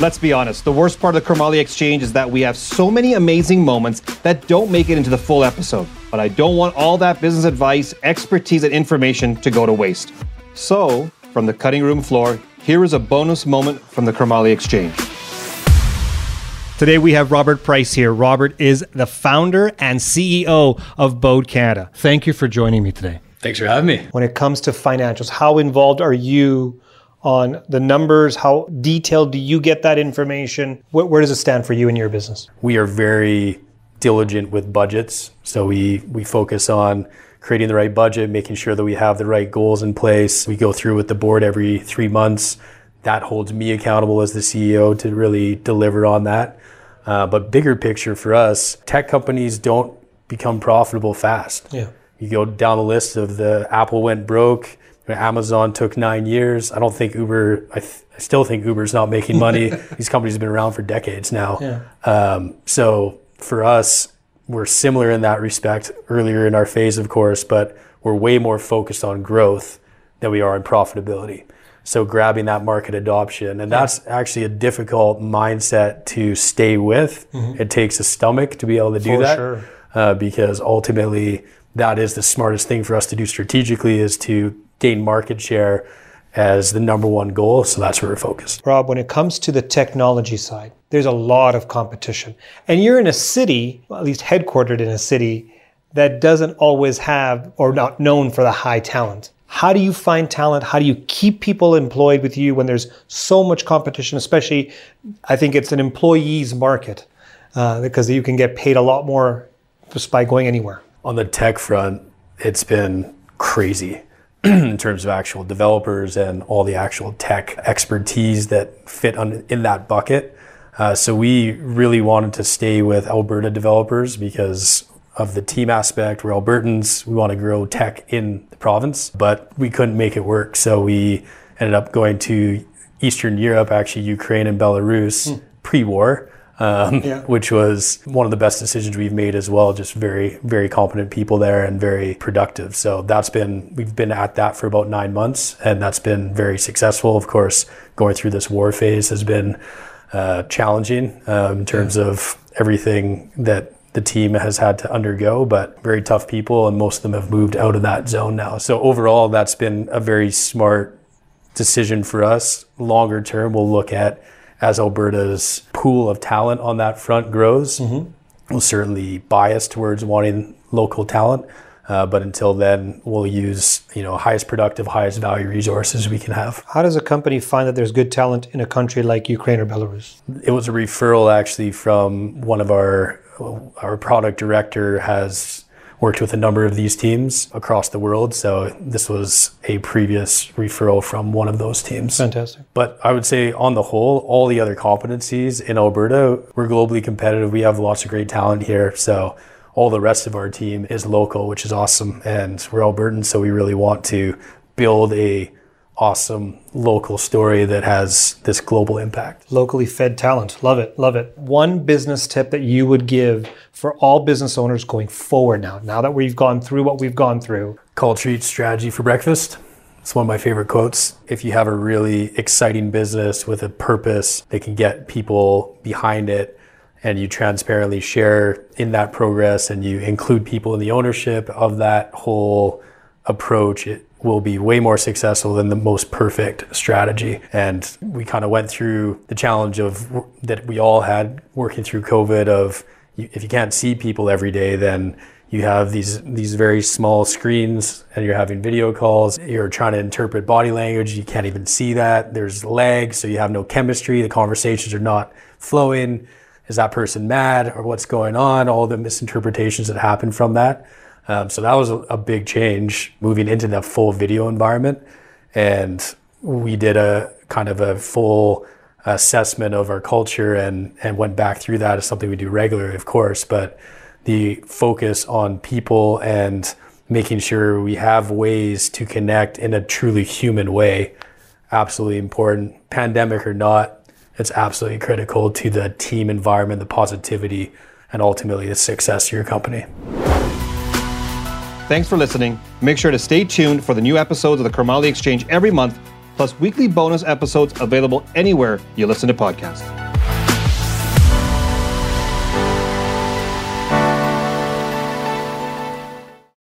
Let's be honest, the worst part of the Karmali Exchange is that we have so many amazing moments that don't make it into the full episode. But I don't want all that business advice, expertise, and information to go to waste. So, from the cutting room floor, here is a bonus moment from the Karmali Exchange. Today we have Robert Price here. Robert is the founder and CEO of Bode Canada. Thank you for joining me today. Thanks for having me. When it comes to financials, how involved are you on the numbers? How detailed do you get that information? Where, where does it stand for you and your business? We are very diligent with budgets. So we, we focus on creating the right budget, making sure that we have the right goals in place. We go through with the board every three months. That holds me accountable as the CEO to really deliver on that. Uh, but bigger picture for us, tech companies don't become profitable fast. Yeah. You go down the list of the Apple went broke, Amazon took nine years. I don't think Uber. I, th- I still think Uber's not making money. These companies have been around for decades now. Yeah. Um, so for us, we're similar in that respect. Earlier in our phase, of course, but we're way more focused on growth than we are on profitability. So grabbing that market adoption, and that's actually a difficult mindset to stay with. It takes a stomach to be able to do For that, sure. uh, because ultimately that is the smartest thing for us to do strategically is to gain market share as the number one goal. So that's where we're focused. Rob, when it comes to the technology side, there's a lot of competition. And you're in a city, well, at least headquartered in a city, that doesn't always have or not known for the high talent. How do you find talent? How do you keep people employed with you when there's so much competition? Especially, I think it's an employees market uh, because you can get paid a lot more just by going anywhere. On the tech front, it's been crazy in terms of actual developers and all the actual tech expertise that fit on, in that bucket. Uh, so we really wanted to stay with Alberta developers because of the team aspect. We're Albertans. We want to grow tech in the province, but we couldn't make it work. So we ended up going to Eastern Europe, actually Ukraine and Belarus pre-war. Um, Yeah. which was one of the best decisions we've made as well. Just very, very competent people there and very productive. So that's been, we've been at that for about nine months and that's been very successful. Of course, going through this war phase has been uh, challenging um, in terms of everything that the team has had to undergo, but very tough people and most of them have moved out of that zone now. So overall, that's been a very smart decision for us. Longer term, we'll look at as Alberta's pool of talent on that front grows. We'll certainly bias towards wanting local talent, uh, but until then, we'll use you know highest productive, highest value resources we can have. How does a company find that there's good talent in a country like Ukraine or Belarus? It was a referral actually from one of our our product director has worked with a number of these teams across the world. So this was a previous referral from one of those teams. Fantastic. But I would say, on the whole, all the other competencies in Alberta, we're globally competitive. We have lots of great talent here. So all the rest of our team is local, which is awesome. And we're Albertans, so we really want to build a awesome local story that has this global impact. locally fed talent. Love it. Love it. One business tip that you would give for all business owners going forward now, now that we've gone through what we've gone through. Culture eats strategy for breakfast. It's one of my favorite quotes. If you have a really exciting business with a purpose that can get people behind it, and you transparently share in that progress and you include people in the ownership of that whole approach, it will be way more successful than the most perfect strategy. And we kind of went through the challenge of that we all had working through COVID of if you can't see people every day, then you have these these very small screens and you're having video calls. You're trying to interpret body language. You can't even see that. There's lag so you have no chemistry. The conversations are not flowing. Is that person mad or what's going on? All the misinterpretations that happen from that um, so that was a, a big change moving into that full video environment. And we did a kind of a full assessment of our culture and and went back through that as something we do regularly of course. But the focus on people and making sure we have ways to connect in a truly human way absolutely important. Pandemic or not it's absolutely critical to the team environment the positivity and ultimately the success of your company Thanks for listening. Make sure to stay tuned for the new episodes of the Karmali Exchange every month. plus weekly bonus episodes available anywhere you listen to podcasts.